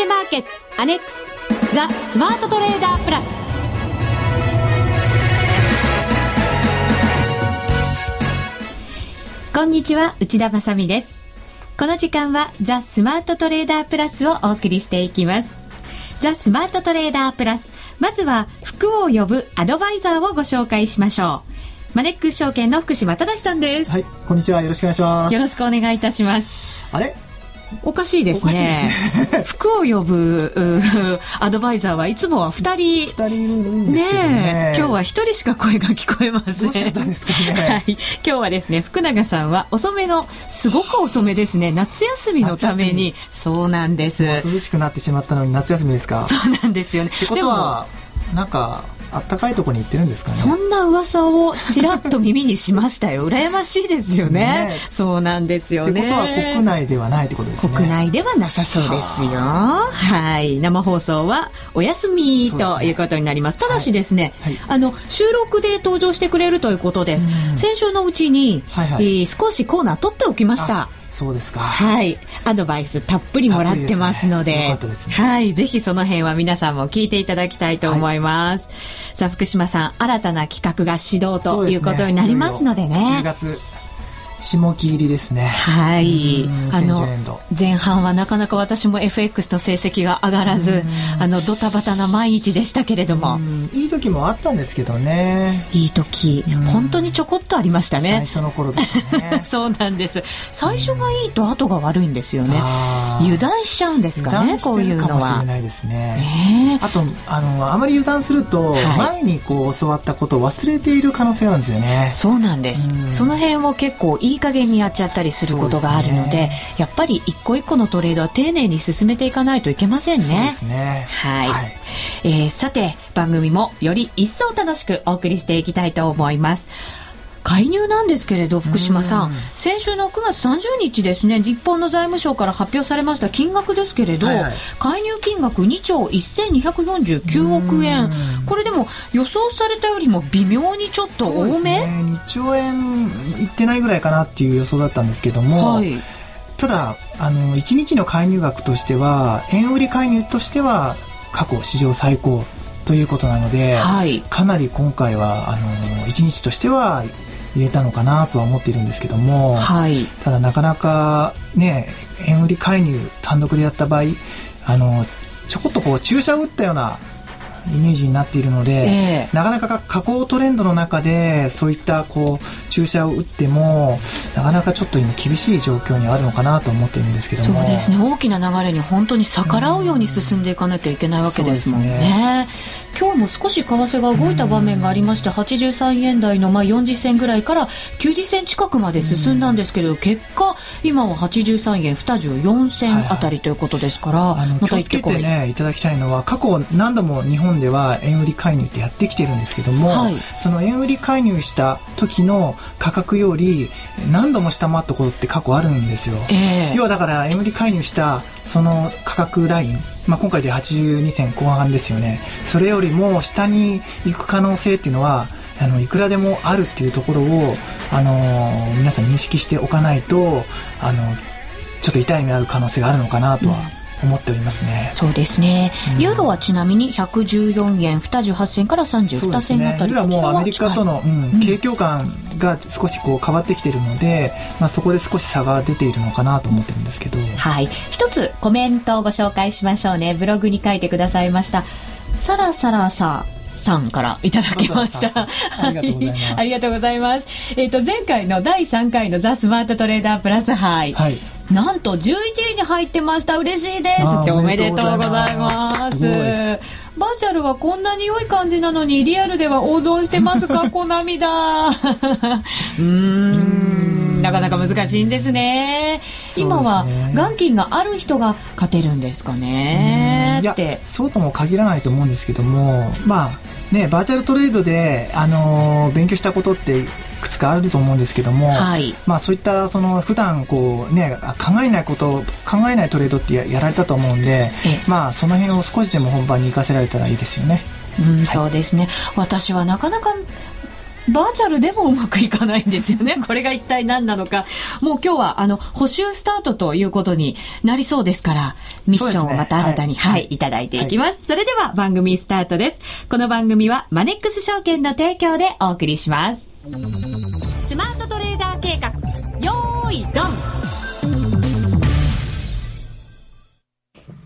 ケマーケッツアネックスザ・スマートトレーダープラスこんにちは内田まさですこの時間はザ・スマートトレーダープラスをお送りしていきますザ・スマートトレーダープラスまずは服を呼ぶアドバイザーをご紹介しましょうマネックス証券の福島正さんです。はい、こんにちは。よろしくお願いします。よろしくお願いいたします。あれ？おかしいですね。すね服を呼ぶアドバイザーはいつもは二人。二人いるんですけどね。ね今日は一人しか声が聞こえません。どうしったんですかね。はい。今日はですね、福永さんは遅めの、すごく遅めですね。夏休みのために。そうなんです。涼しくなってしまったのに夏休みですか？そうなんですよね。ってことは、なんか、あったかいところに行ってるんですかね。そんな噂をちらっと耳にしましたよ。羨ましいですよね。ね。そうなんですよね。ってことは国内ではないってことですね。国内ではなさそうですよ。はい。生放送はお休みということになります、ね、ただしですね、はい。はい、あの収録で登場してくれるということです、先週のうちに、はいはい、えー、少しコーナー取っておきましたそうですか。はい。アドバイスたっぷりもらってますので。でね、はい。ぜひその辺は皆さんも聞いていただきたいと思います。はい、さあ、福島さん、新たな企画が始動ということになりますのでね。でね10月下期入りですね。はい。あの、前半はなかなか私も FX の成績が上がらず、あの、ドタバタな毎日でしたけれども。いい時もあったんですけどね。いい時、本当にちょこっとありましたね。最初の頃とかね。そうなんです。最初がいいと後が悪いんですよね。油断しちゃうんですかね、こういうのは。かもしれないですね。あと、あの、あまり油断すると、前にこう教わったことを忘れている可能性があるんですよね。そうなんです。その辺を結構いい加減にやっちゃったりすることがあるので、ね、やっぱり一個一個のトレードは丁寧に進めていかないといけませんね。はい。はい、えー、さて、番組もより一層楽しくお送りしていきたいと思います。介入なんですけれど福島さん、先週の9月30日ですね日本の財務省から発表されました金額ですけれど、はいはい、介入金額2兆1249億円。これでも予想されたよりも微妙にちょっと多め、ね、2兆円いってないぐらいかなっていう予想だったんですけども、はい、ただあの1日の介入額としては円売り介入としては過去史上最高ということなので、はい、かなり今回はあの1日としては入れたのかなとは思っているんですけども、はい、ただなかなかね円売り介入単独でやった場合あのちょこっとこう注射を打ったようなイメージになっているので、えー、なかなか下降トレンドの中でそういったこう注射を打ってもなかなかちょっと今厳しい状況にあるのかなと思ってるんですけども。そうですね。大きな流れに本当に逆らうように進んでいかなきゃいけないわけですもんね。今日も少し為替が動いた場面がありまして83円台のまあ40銭ぐらいから90銭近くまで進んだんですけど結果今は83円24銭あたりということですから、はい。はい、また言ってこい。ねいただきたいのは過去何度も日本では円売り介入ってやってきてるんですけども、はい、その円売り介入した時の価格より何度も下回ったことって過去あるんですよ、えー、要はだから円売り介入したその価格ラインまあ、今回で82戦後半ですよね。それよりも下に行く可能性っていうのはあのいくらでもあるっていうところを、あのー、皆さん認識しておかないとあのちょっと痛い目合う可能性があるのかなとは、思っておりますね。そうですね。ユーロはちなみに114円28銭から32銭あたり、ね、ユーロはもうアメリカとの、うん、景況感が少しこう変わってきているので、まあそこで少し差が出ているのかなと思ってるんですけど。はい。一つコメントをご紹介しましょうね。ブログに書いてくださいました。サラサラささんからいただきました。ありがとうございます。ありがとうございます。えっ、ー、と、前回の第3回のザ・スマートトレーダープラス杯。はい。なんと11位に入ってました。嬉しいです。っておめでとうございます。バーチャルはこんなに良い感じなのにリアルでは大損してますか？小涙。うん。なかなか難しいんですね、ね、今は元金がある人が勝てるんですかね？って。そうとも限らないと思うんですけどもまあね、バーチャルトレードで、あのー、勉強したことっていくつかあると思うんですけども、はい、まあ、そういったその普段こう、ね、考えないこと考えないトレードってやられたと思うんで、まあ、その辺を少しでも本番に生かせられたらいいですよね。うん、はい、そうですね私はなかなかバーチャルでもうまくいかないんですよね。これが一体何なのか。もう今日は、あの、補修スタートということになりそうですから、ミッションをまた新たに、ね、はい、はい、いただいていきます、はい、それでは番組スタートです。この番組はマネックス証券の提供でお送りします。スマートトレーダー計画、よーい、ドン。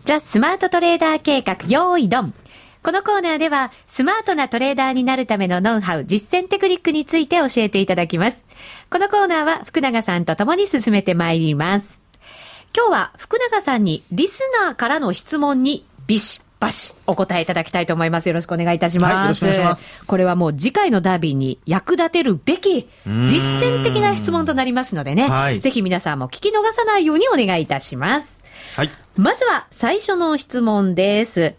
ザ・スマートトレーダー計画、よーい、ドン。このコーナーでは、スマートなトレーダーになるためのノウハウ、実践テクニックについて教えていただきます。このコーナーは福永さんと共に進めてまいります。今日は福永さんにリスナーからの質問にビシバシお答えいただきたいと思います。よろしくお願いいたします。はい、よろしくお願いします。これはもう次回のダービーに役立てるべき実践的な質問となりますのでね、はい、ぜひ皆さんも聞き逃さないようにお願いいたします。はい。まずは最初の質問です。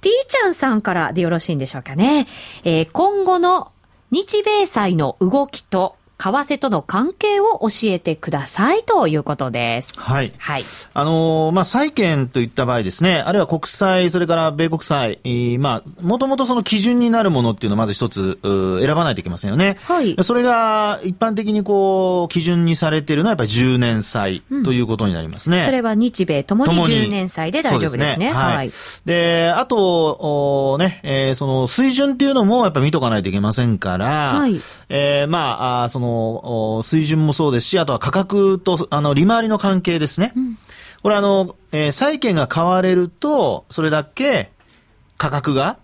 T ちゃんさんからでよろしいんでしょうかね。えー、今後の日米債の動きと為替との関係を教えてくださいということです。はい。はい。あのー、まあ、債券といった場合ですね、あるいは国債、それから米国債、えー、まあ、もともとその基準になるものっていうのをまず一つ、選ばないといけませんよね。はい。それが一般的にこう、基準にされているのはやっぱり10年債ということになりますね。うん、それは日米ともに10年債で大丈夫ですね。すねはい、はい。で、あと、おね、えー、その水準っていうのもやっぱ見とかないといけませんから、はい。えー、まあ、あそのの、水準もそうですし、あとは価格と、あの、利回りの関係ですね。うん、これあの、えー、債券が買われると、それだけ価格が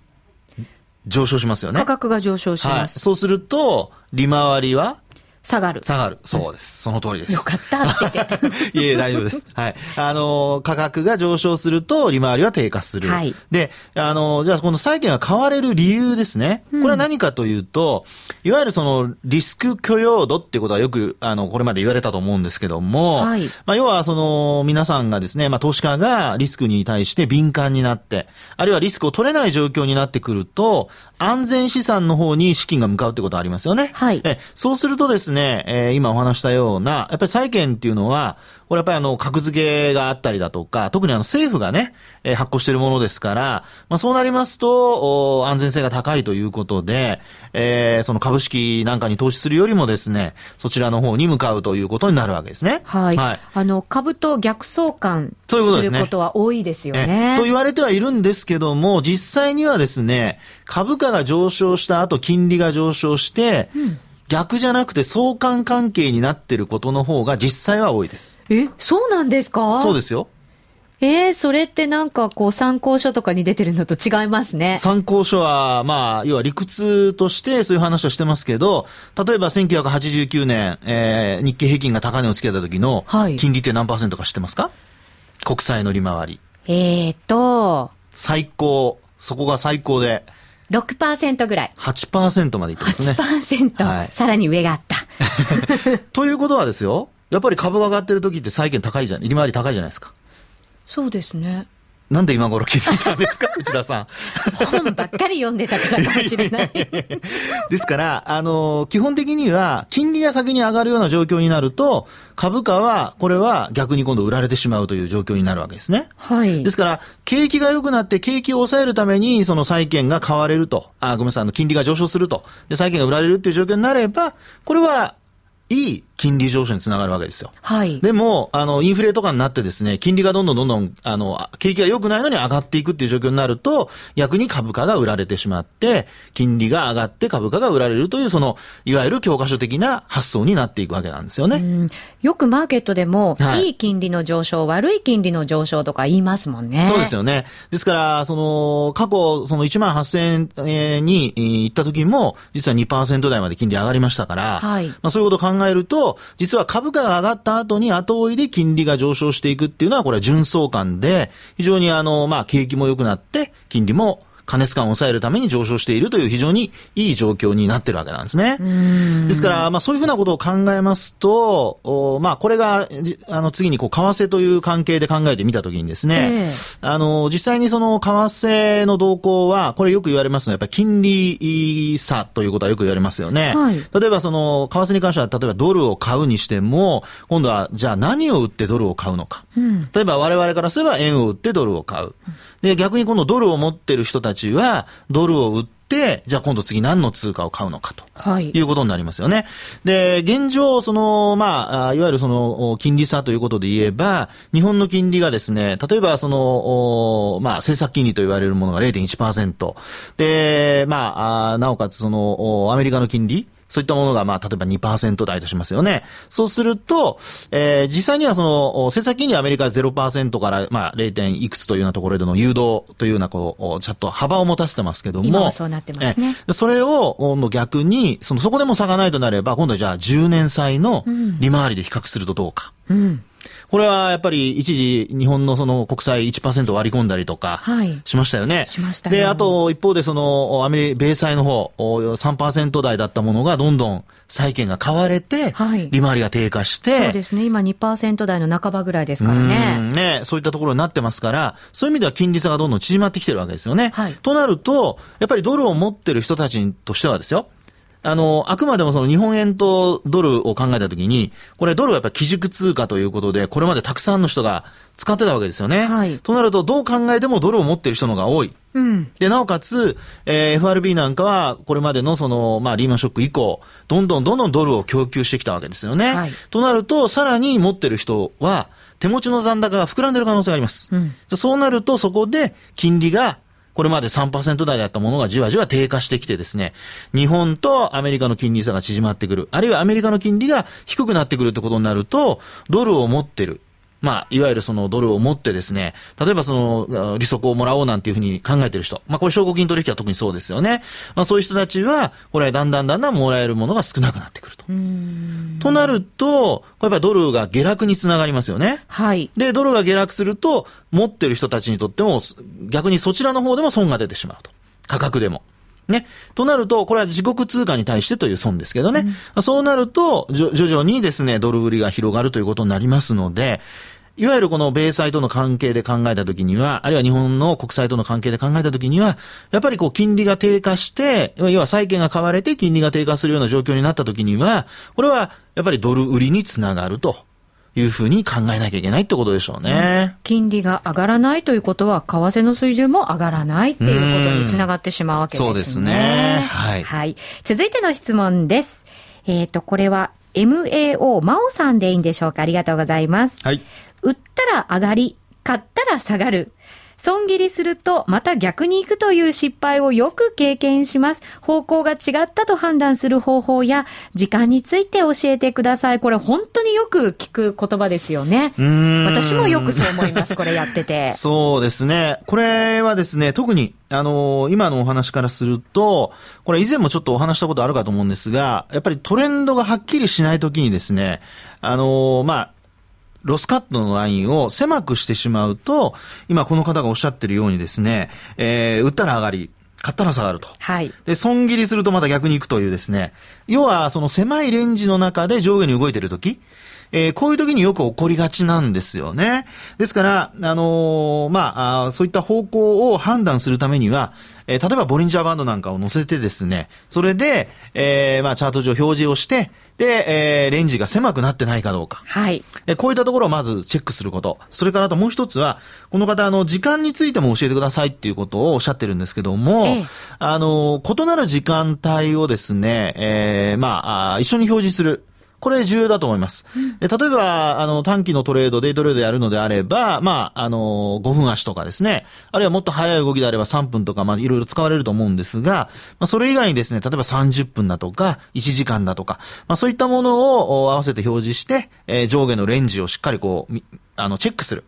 上昇しますよね。価格が上昇します。はい、そうすると、利回りは下がる。下がる。そうです。その通りです。よかったって言って。いえ、大丈夫です。はい。あの、価格が上昇すると、利回りは低下する。はい。で、あの、じゃあ、この債券が買われる理由ですね。これは何かというと、うん、いわゆるその、リスク許容度っていうことはよく、あの、これまで言われたと思うんですけども、はい。まあ、要は、その、皆さんがですね、まあ、投資家がリスクに対して敏感になって、あるいはリスクを取れない状況になってくると、安全資産の方に資金が向かうってことはありますよね。はい。え、そうするとですね、えー、今お話したような、やっぱり債券っていうのは、これやっぱりあの、格付けがあったりだとか、特にあの、政府がね、えー、発行しているものですから、まあそうなりますと、お安全性が高いということで、えー、その株式なんかに投資するよりもですね、そちらの方に向かうということになるわけですね。はい。はい、あの、株と逆相関することは多いですよね。ねと言われてはいるんですけども、実際にはですね、株価が上昇した後、金利が上昇して、うん逆じゃなくて相関関係になってることの方が実際は多いです。え、そうなんですか？そうですよ。えー、それってなんかこう参考書とかに出てるのと違いますね。参考書は、まあ、要は理屈としてそういう話をしてますけど、例えば1989年、えー、日経平均が高値をつけた時の金利って何パーセントか知ってますか、はい、国債の利回り。えーと。最高。そこが最高で。6%ぐらい。8%までいってますね。8%、はい、さらに上があった。ということはですよ、やっぱり株が上がってる時って債券高いじゃん、利回り高いじゃないですか。そうですね。なんで今頃気づいたんですか？内田さん。本ばっかり読んでたからかもしれない。ですから、あの、基本的には、金利が先に上がるような状況になると、株価は、これは逆に今度売られてしまうという状況になるわけですね。はい。ですから、景気が良くなって景気を抑えるために、その債券が買われると、あ、ごめんなさい、あの、金利が上昇すると、で、債券が売られるっていう状況になれば、これは、いい金利上昇につながるわけですよ。はい。でも、あの、インフレとかになってですね、金利がどんどんどんどん、あの、景気が良くないのに上がっていくっていう状況になると、逆に株価が売られてしまって、金利が上がって株価が売られるという、その、いわゆる教科書的な発想になっていくわけなんですよね。よくマーケットでも、はい、いい金利の上昇、悪い金利の上昇とか言いますもんね。そうですよね。ですから、その、過去、その1万8000円に行った時も、実は2%台まで金利上がりましたから、はい。まあそういうことを考えると、実は株価が上がった後に後追いで金利が上昇していくっていうのは、これは純相関で、非常にあの、まあ、景気も良くなって、金利も加熱感を抑えるために上昇しているという非常にいい状況になってるわけなんですね。ですから、まあそういうふうなことを考えますと、おまあこれが、あの次にこう、為替という関係で考えてみたときにですね、えー、あの、実際にその為替の動向は、これよく言われますのは、やっぱり金利差ということはよく言われますよね。はい、例えばその、為替に関しては、例えばドルを買うにしても、今度は、じゃあ何を売ってドルを買うのか。うん、例えば我々からすれば円を売ってドルを買う。で、逆にこのドルを持ってる人たちは、ドルを売って、じゃあ今度次何の通貨を買うのかと。はい。いうことになりますよね。で、現状、その、まあ、いわゆるその、金利差ということで言えば、日本の金利がですね、例えばその、まあ、政策金利と言われるものが0.1%。で、まあ、なおかつその、アメリカの金利そういったものが、まあ、例えば2%台としますよね。そうすると、えー、実際にはその、政策金利アメリカ0%から、まあ、0. いくつというようなところでの誘導というような、こう、ちょっと幅を持たせてますけども。今はそうなってますね。それを、今度逆に、その、そこでも差がないとなれば、今度はじゃあ10年債の利回りで比較するとどうか。うん、うんこれはやっぱり一時日本のその国債1%割り込んだりとかしましたよね。はい、しましたで、あと一方でそのアメリカ、米債の方、3%台だったものがどんどん債券が買われて、はい、利回りが低下して。そうですね。今2%台の半ばぐらいですからね。ね。そういったところになってますから、そういう意味では金利差がどんどん縮まってきてるわけですよね。はい、となると、やっぱりドルを持ってる人たちとしてはですよ。あの、あくまでもその日本円とドルを考えたときに、これドルはやっぱ基軸通貨ということで、これまでたくさんの人が使ってたわけですよね。はい。となると、どう考えてもドルを持ってる人のが多い。うん。で、なおかつ、えー、FRB なんかは、これまでのその、まあ、リーマンショック以降、どんどんどんどんドルを供給してきたわけですよね。はい。となると、さらに持ってる人は、手持ちの残高が膨らんでる可能性があります。うん。そうなると、そこで金利がこれまで3%台だったものがじわじわ低下してきてですね、日本とアメリカの金利差が縮まってくる、あるいはアメリカの金利が低くなってくるってことになると、ドルを持ってる、まあ、いわゆるそのドルを持ってですね、例えばその利息をもらおうなんていうふうに考えてる人、まあこれ証拠金取引は特にそうですよね。まあそういう人たちは、これだんだんだんだんもらえるものが少なくなってくると。となると、これやっぱドルが下落につながりますよね。はい。で、ドルが下落すると、持ってる人たちにとっても、逆にそちらの方でも損が出てしまうと。価格でも。ね。となると、これは自国通貨に対してという損ですけどね。うん、そうなると、徐々にですね、ドル売りが広がるということになりますので、いわゆるこの米債との関係で考えたときには、あるいは日本の国債との関係で考えたときには、やっぱりこう金利が低下して、要は債券が買われて金利が低下するような状況になったときには、これはやっぱりドル売りにつながると。いうふうに考えなきゃいけないってことでしょうね、うん、金利が上がらないということは、為替の水準も上がらないっていうことにつながってしまうわけですね。そうですね。はい。はい。続いての質問です。えっ、ー、と、これは MAO、マオさんでいいんでしょうか？ありがとうございます。はい。売ったら上がり、買ったら下がる。損切りするとまた逆に行くという失敗をよく経験します。方向が違ったと判断する方法や時間について教えてください。これ本当によく聞く言葉ですよね。私もよくそう思います。これやってて。そうですね。これはですね、特にあの今のお話からすると、これ以前もちょっとお話したことあるかと思うんですが、やっぱりトレンドがはっきりしないときにですね、あのまあ、ロスカットのラインを狭くしてしまうと、今この方がおっしゃってるようにですね、えー、売ったら上がり、買ったら下がると。はい。で、損切りするとまた逆に行くというですね、要はその狭いレンジの中で上下に動いてるとき、えー、こういう時によく起こりがちなんですよね。ですから、あのー、まあそういった方向を判断するためには、えー、例えばボリンジャーバンドなんかを載せてですね、それで、えー、まあチャート上表示をして、で、えー、レンジが狭くなってないかどうか。はい。えこういったところをまずチェックすること。それからあともう一つは、この方、あの、時間についても教えてくださいっていうことをおっしゃってるんですけども、ええ、あの、異なる時間帯をですね、えー、まあ、あ一緒に表示する。これ重要だと思います。うん、例えば、あの、短期のトレード、デイトレードやるのであれば、まあ、あの、5分足とかですね、あるいはもっと早い動きであれば3分とか、まあ、いろいろ使われると思うんですが、まあ、それ以外にですね、例えば30分だとか、1時間だとか、まあ、そういったものを合わせて表示して、えー、上下のレンジをしっかりこう、あの、チェックする。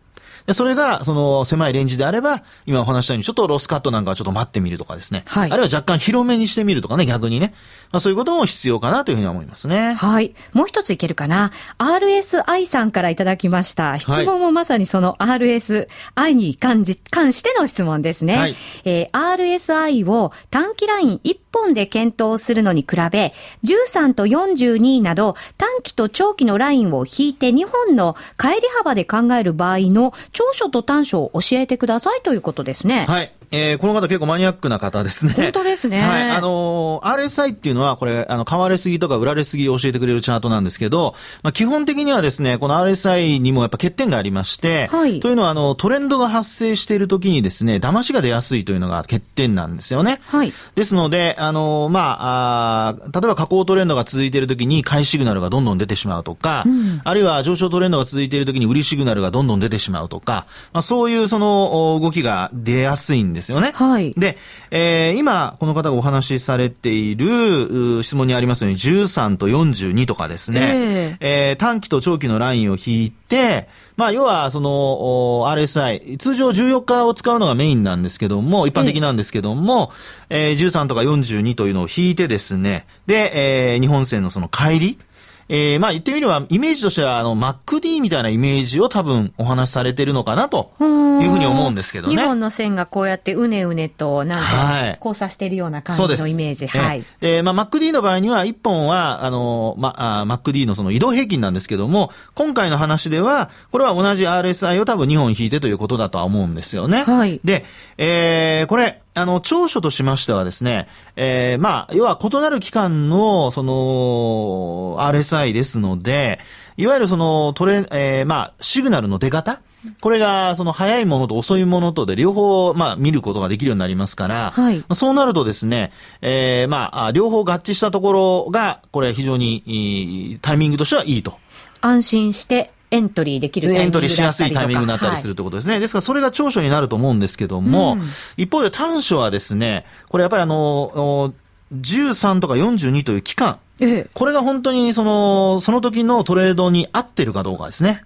で、それが、その、狭いレンジであれば、今お話したように、ちょっとロスカットなんかはちょっと待ってみるとかですね。はい。あるいは若干広めにしてみるとかね、逆にね。まあ、そういうことも必要かなというふうに思いますね。はい。もう一ついけるかな。RSI さんからいただきました。質問もまさにその RSI に関じ関しての質問ですね。はい。えー、RSI を短期ライン1本で検討するのに比べ、13と42など短期と長期のラインを引いて2本の帰り幅で考える場合の長所と短所を教えてくださいということですね。はい。えー、この方結構マニアックな方ですね。本当ですね。はい。あのー、RSI っていうのは、これ、あの、買われすぎとか売られすぎを教えてくれるチャートなんですけど、まあ、基本的にはですね、この RSI にもやっぱ欠点がありまして、はい。というのは、あの、トレンドが発生している時にですね、騙しが出やすいというのが欠点なんですよね。はい。ですので、あのー、まあ、あ例えば下降トレンドが続いている時に買いシグナルがどんどん出てしまうとか、うん、あるいは上昇トレンドが続いている時に売りシグナルがどんどん出てしまうとか、まあ、そういうその動きが出やすいんですよね。はい。で、えー、今、この方がお話しされている質問にありますように、13と42とかですね、えー、えー、短期と長期のラインを引いて、まあ、要は、その、RSI、通常14日を使うのがメインなんですけども、一般的なんですけども、えー、13とか42というのを引いてですね、で、えー、日本線のその帰り、えー、まあ言ってみれば、イメージとしては、あの、MacD みたいなイメージを多分お話しされてるのかなというふうに思うんですけどね。日本の線がこうやってうねうねと、なんか、交差しているような感じのイメージ。はい。で、まあ MacD の場合には、1本は、あの、まあ、MacD のその移動平均なんですけども、今回の話では、これは同じ RSI を多分2本引いてということだとは思うんですよね。はい。で、えー、これ、あの、長所としましてはですね、えー、まあ、要は異なる期間の、その、RSI ですので、いわゆるその、トレ、えー、まあ、シグナルの出方？これが、その、早いものと遅いものとで、両方、まあ、見ることができるようになりますから、はい、そうなるとですね、えー、まあ、両方合致したところが、これ非常に、タイミングとしてはいいと。安心してエントリーできるエントリーしやすいタイミングになったりするということですね。はい、ですからそれが長所になると思うんですけども、うん、一方で短所はですね、これやっぱりあの、13とか42という期間、ええ、これが本当にその、その時のトレードに合ってるかどうかですね。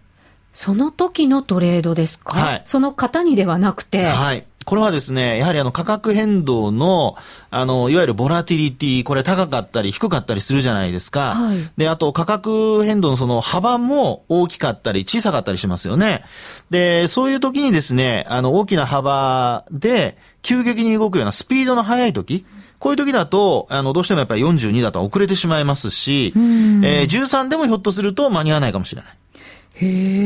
その時のトレードですか？はい。その方にではなくて。はい。これはですね、やはりあの価格変動の、あの、いわゆるボラティリティ、これ高かったり低かったりするじゃないですか。はい、で、あと価格変動のその幅も大きかったり小さかったりしますよね。で、そういう時にですね、あの、大きな幅で急激に動くようなスピードの速い時、こういう時だと、あの、どうしてもやっぱり42だと遅れてしまいますし、えー、13でもひょっとすると間に合わないかもしれない。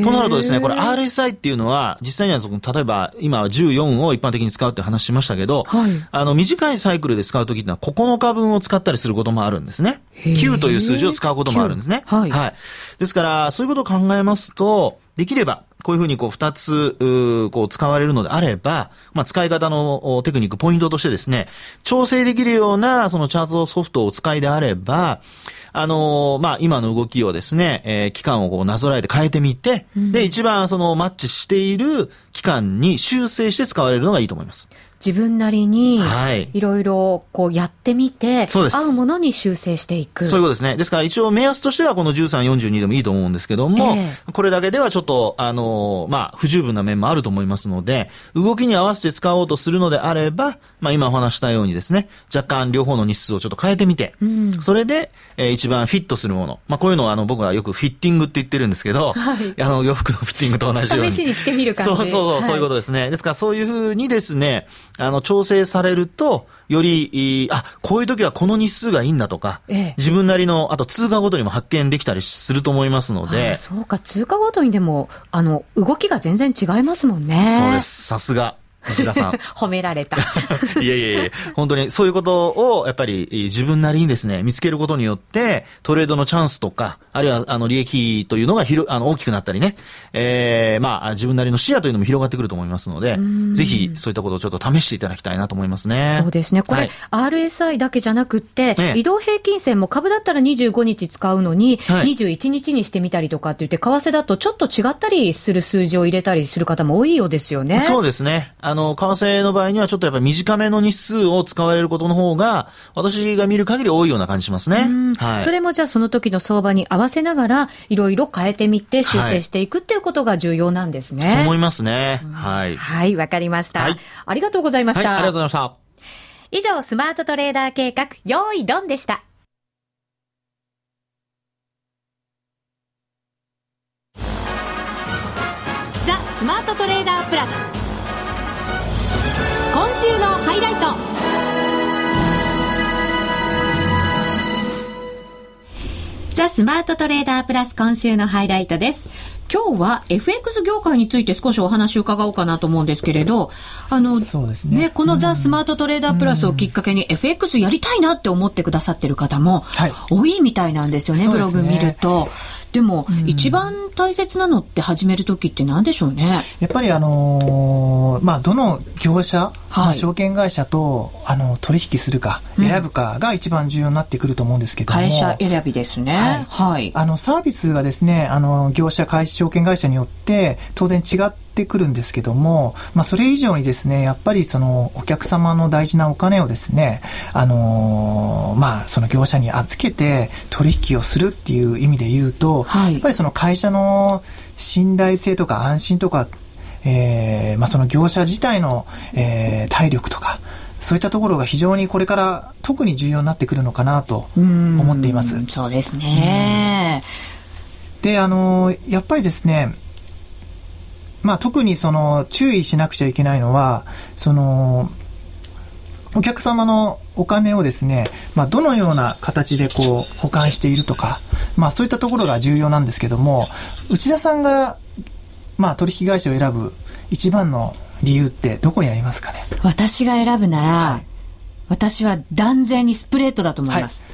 となるとですね、これ RSI っていうのは、実際には例えば今は14を一般的に使うって話しましたけど、はい、あの短いサイクルで使うときってのは9日分を使ったりすることもあるんですね。9という数字を使うこともあるんですね。はい、はい。ですから、そういうことを考えますと、できれば、こういうふうにこう二つ、こう使われるのであれば、まあ使い方のテクニック、ポイントとしてですね、調整できるようなそのチャートソフトをお使いであれば、あのー、まあ、今の動きをですね、えー、期間をこうなぞらえて変えてみて、うん、で、一番そのマッチしている期間に修正して使われるのがいいと思います。自分なりに、いろいろこうやってみて、そうです。合うものに修正していく。そういうことですね。ですから一応目安としてはこの13、42でもいいと思うんですけども、えー、これだけではちょっと、あの、まあ、不十分な面もあると思いますので、動きに合わせて使おうとするのであれば、まあ、今お話したようにですね、若干両方の日数をちょっと変えてみて、うん、それで、えー、一番フィットするもの。まあ、こういうのはあの、僕はよくフィッティングって言ってるんですけど、はい、あの、洋服のフィッティングと同じように。試しに着てみる感じ。そうそうそう、はい、そういうことですね。ですからそういうふうにですね、あの、調整されると、より、あ、こういう時はこの日数がいいんだとか、ええ、自分なりの、あと通貨ごとにも発見できたりすると思いますので。そうか、通貨ごとにでも、あの、動きが全然違いますもんね。そうです。さすが。内田さん。褒められた。いやいやいや、本当にそういうことをやっぱり自分なりにですね、見つけることによって、トレードのチャンスとか、あるいはあの利益というのが広、あの大きくなったりね、えー、まあ自分なりの視野というのも広がってくると思いますので、ぜひそういったことをちょっと試していただきたいなと思いますね。そうですね。これ、はい、RSI だけじゃなくって、移動平均線も株だったら25日使うのに、はい、21日にしてみたりとかって言って、為替だとちょっと違ったりする数字を入れたりする方も多いようですよね。そうですね。あの、為替の場合にはちょっとやっぱり短めの日数を使われることの方が、私が見る限り多いような感じしますね。はい。それもじゃあその時の相場に合わせながら、いろいろ変えてみて修正していくっていうことが重要なんですね。そう思いますね。はい。はい、わかりました、はい。ありがとうございました。はい、ありがとうございました。以上、スマートトレーダー計画、用意ドンでした。ザ・スマートトレーダープラス。今週のハイライトザ・スマートトレーダープラス今週のハイライトです。今日は FX 業界について少しお話を伺おうかなと思うんですけれど、あの、そうですね。ね、このザ・スマートトレーダープラスをきっかけに FX やりたいなって思ってくださってる方も多いみたいなんですよね、はい、ブログ見ると。でも、うん、一番大切なのって始める時って何でしょうね？やっぱりあのー、まあ、どの業者、はい、まあ、証券会社とあの取引するか、選ぶかが一番重要になってくると思うんですけども、会社選びですね。はい。はい、あの、サービスがですね、あの、業者、会社、証券会社によって当然違ってくるんですけども、まあ、それ以上にですね、やっぱりそのお客様の大事なお金をですね、あのー、まあ、その業者に預けて取引をするっていう意味で言うと、はい、やっぱりその会社の信頼性とか安心とか、えー、まあ、その業者自体の、えー、体力とか、そういったところが非常にこれから特に重要になってくるのかなと思っています。うそうですね。で、あの、やっぱりですね、まあ、特にその注意しなくちゃいけないのは、その、お客様のお金をですね、まあ、どのような形でこう保管しているとか、まあ、そういったところが重要なんですけども、内田さんが、まあ、取引会社を選ぶ一番の理由ってどこにありますかね？私が選ぶなら、はい、私は断然にスプレッドだと思います。はい、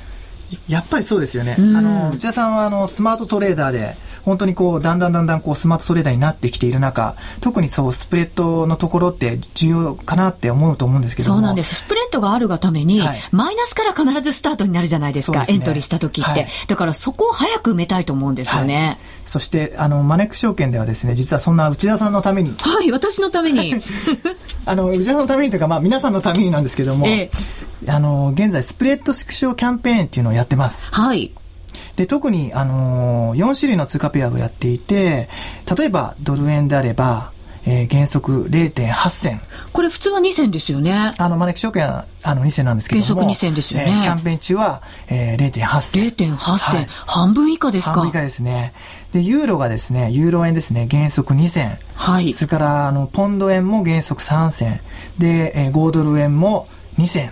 やっぱりそうですよね。あの、内田さんはあの、スマートトレーダーで、本当にこう、だんだんだんだんこう、スマートトレーダーになってきている中、特にそう、スプレッドのところって重要かなって思うと思うんですけどそうなんです。スプレッドがあるがために、はい、マイナスから必ずスタートになるじゃないですか、すね、エントリーした時って、はい、だからそこを早く埋めたいと思うんですよね。はい、そして、あの、マネック証券ではですね、実はそんな内田さんのために。はい、私のために。あの、内田さんのためにというか、まあ、皆さんのためになんですけども、ええ、あの、現在、スプレッド縮小キャンペーンっていうのをやってます。はい。で、特に、あのー、4種類の通貨ペアをやっていて、例えばドル円であれば、えー、原則0.8銭。これ普通は2銭ですよね。あの、マネック証券はあの2銭なんですけども。原則2銭ですよね。えー、キャンペーン中は、えー、0.8銭。0.8銭、はい、半分以下ですか半分以下ですね。で、ユーロがですね、ユーロ円ですね、原則2銭。はい。それから、あの、ポンド円も原則3銭。で、えー、5ドル円も2銭。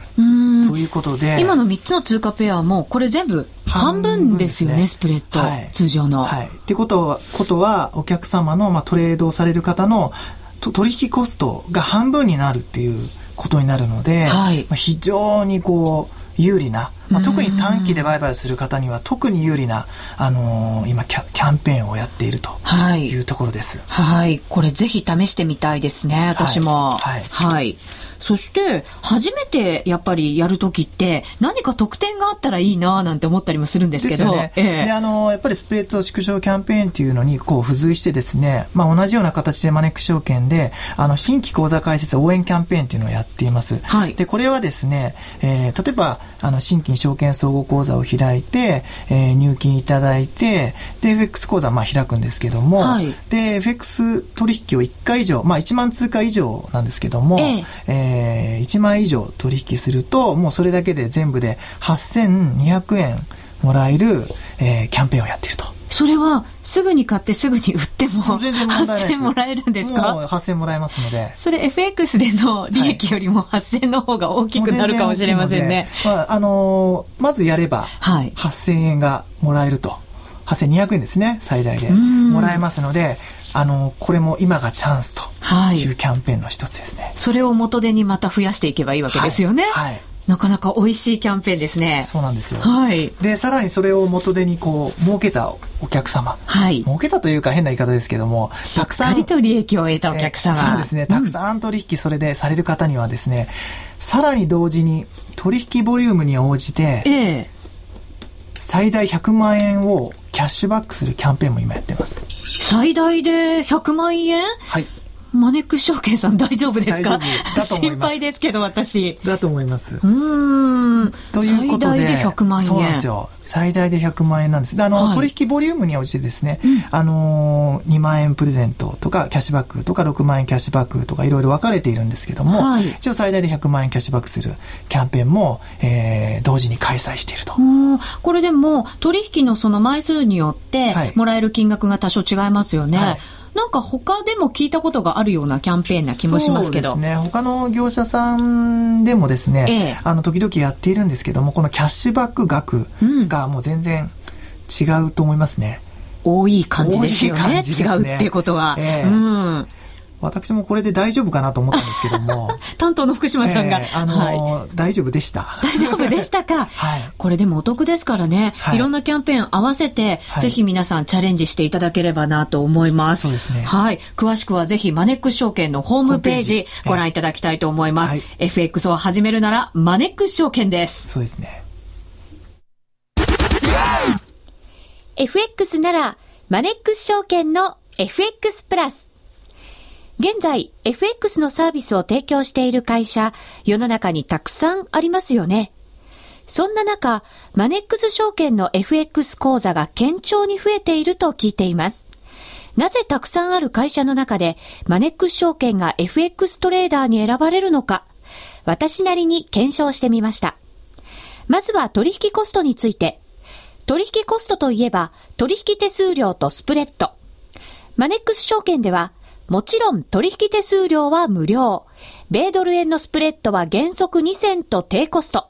ということで。今の3つの通貨ペアも、これ全部半分ですよね、ねスプレッド、はい、通常の。はい。ってことは、ことは、お客様の、まあ、トレードをされる方の取引コストが半分になるっていうことになるので、はい、まあ、非常にこう、有利な、まあ、特に短期で売買する方には特に有利な、あのー、今キャキャンペーンをやっているというところです。はい、はい、これぜひ試してみたいですね、私も。はい、はい、はいそして、初めてやっぱりやるときって、何か特典があったらいいななんて思ったりもするんですけど。ね、ええ、で、あの、やっぱりスプレッド縮小キャンペーンっていうのに、こう、付随してですね、まあ、同じような形でマネック証券で、あの、新規口座開設応援キャンペーンっていうのをやっています。はい。で、これはですね、えー、例えば、あの、新規証券総合口座を開いて、えー、入金いただいて、で、FX 口座、まあ、開くんですけども、はい、で、FX 取引を1回以上、まあ、1万通貨以上なんですけども、えええーえー、1万以上取引すると、もうそれだけで全部で8200円もらえる、えー、キャンペーンをやっていると。それはすぐに買ってすぐに売っても全然8000もらえるんですか？もう8000もらえますので。それ FX での利益よりも8000の方が大きくなるかもしれませんね。まあ、あのー、まずやれば、8000円がもらえると。8200円ですね、最大で。もらえますので、あの、これも今がチャンスというキャンペーンの一つですね。はい、それを元手にまた増やしていけばいいわけですよね。はい、はいなかなか美味しいキャンペーンですね。そうなんですよ。はい。で、さらにそれを元手にこう、儲けたお客様。はい。儲けたというか変な言い方ですけども、たくさん。しっかりと利益を得たお客様。そうですね。たくさん取引それでされる方にはですね、うん、さらに同時に取引ボリュームに応じて、ええ最大100万円をキャッシュバックするキャンペーンも今やってます。最大で100万円？はい。マネックス証券さん大丈夫ですか？心配ですけど、私。だと思います。うん。ということで。最大で100万円。そうなんですよ。最大で100万円なんです。で、あの、はい、取引ボリュームに応じてですね、うん、あのー、2万円プレゼントとか、キャッシュバックとか、6万円キャッシュバックとか、いろいろ分かれているんですけども、はい、一応最大で100万円キャッシュバックするキャンペーンも、えー、同時に開催していると。これでも、取引のその枚数によって、もらえる金額が多少違いますよね。はいなんか他でも聞いたことがあるようなキャンペーンな気もしますけど。そうですね。他の業者さんでもですね、ええ、あの、時々やっているんですけども、このキャッシュバック額がもう全然違うと思いますね。多い感じですよね。ね違うっていうことは。えー、うん私もこれで大丈夫かなと思ったんですけども。担当の福島さんが。えー、あのーはい、大丈夫でした。大丈夫でしたか？はい。これでもお得ですからね。はい、いろんなキャンペーン合わせて、はい、ぜひ皆さんチャレンジしていただければなと思います。そうですね。はい。詳しくはぜひマネックス証券のホームページご覧いただきたいと思います。はい、FX を始めるならマネックス証券です。そうですね。FX ならマネックス証券の FX プラス。現在、FX のサービスを提供している会社、世の中にたくさんありますよね。そんな中、マネックス証券の FX 講座が堅調に増えていると聞いています。なぜたくさんある会社の中で、マネックス証券が FX トレーダーに選ばれるのか、私なりに検証してみました。まずは取引コストについて。取引コストといえば、取引手数料とスプレッド。マネックス証券では、もちろん取引手数料は無料。米ドル円のスプレッドは原則2銭と低コスト。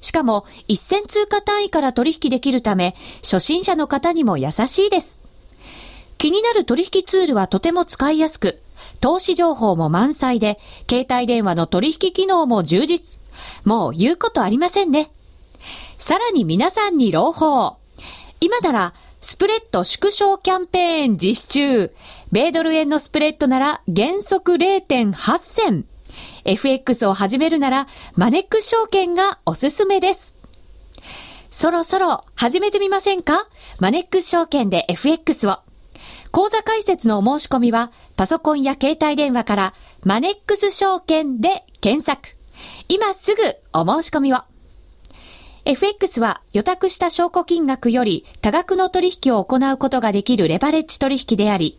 しかも1銭通貨単位から取引できるため、初心者の方にも優しいです。気になる取引ツールはとても使いやすく、投資情報も満載で、携帯電話の取引機能も充実。もう言うことありませんね。さらに皆さんに朗報。今なら、スプレッド縮小キャンペーン実施中。米ドル円のスプレッドなら原則0.8銭。FX を始めるならマネックス証券がおすすめです。そろそろ始めてみませんか？マネックス証券で FX を。口座開設のお申し込みはパソコンや携帯電話からマネックス証券で検索。今すぐお申し込みを。FX は予託した証拠金額より多額の取引を行うことができるレバレッジ取引であり、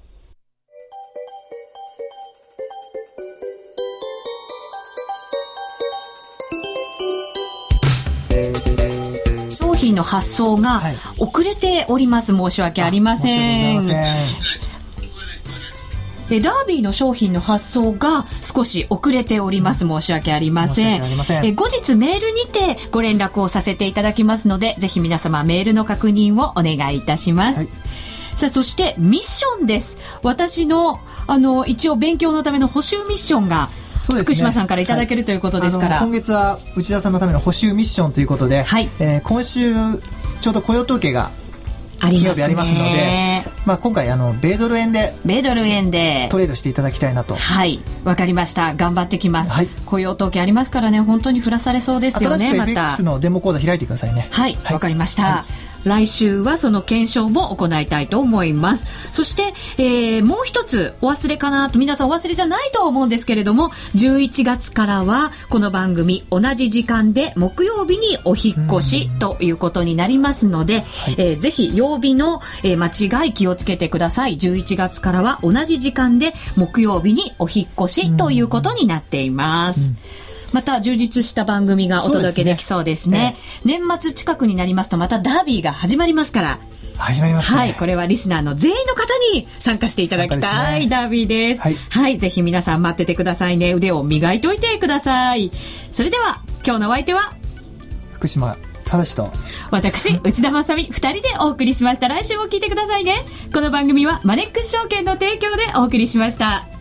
品の発送が遅れております。申し訳ありません。で、ダービーの商品の発送が少し遅れております。申し訳ありません。え後日メールにてご連絡をさせていただきますので、ぜひ皆様メールの確認をお願いいたします。はい、さあ、そしてミッションです。私の、あの、一応勉強のための補修ミッションがね、福島さんからいただけるということですから、はい、今月は内田さんのための補修ミッションということで、はい。えー、今週ちょうど雇用統計が金曜日ありますので、まあ、今回あの米ドル円で米ドル円で。トレードしていただきたいなと。はい。わかりました。頑張ってきます、はい、雇用統計ありますからね。本当に降らされそうですよね新しく FX のデモ講座開いてくださいね。はい。わ、はい、かりました、はい来週はその検証も行いたいと思います。そして、えー、もう一つお忘れかなと、皆さんお忘れじゃないと思うんですけれども、11月からはこの番組同じ時間で木曜日にお引越しということになりますので、はい、えー、ぜひ曜日の、えー、間違い気をつけてください。11月からは同じ時間で木曜日にお引越しということになっています。うんまた充実した番組がお届けできそうですね。すね年末近くになりますとまたダービーが始まりますから。始まります、ね、はい。これはリスナーの全員の方に参加していただきたい、ね、ダービーです。はい、はい。ぜひ皆さん待っててくださいね。腕を磨いておいてください。それでは、今日のお相手は、福島正と、私、内田まさみ、二人でお送りしました。来週も聞いてくださいね。この番組はマネックス証券の提供でお送りしました。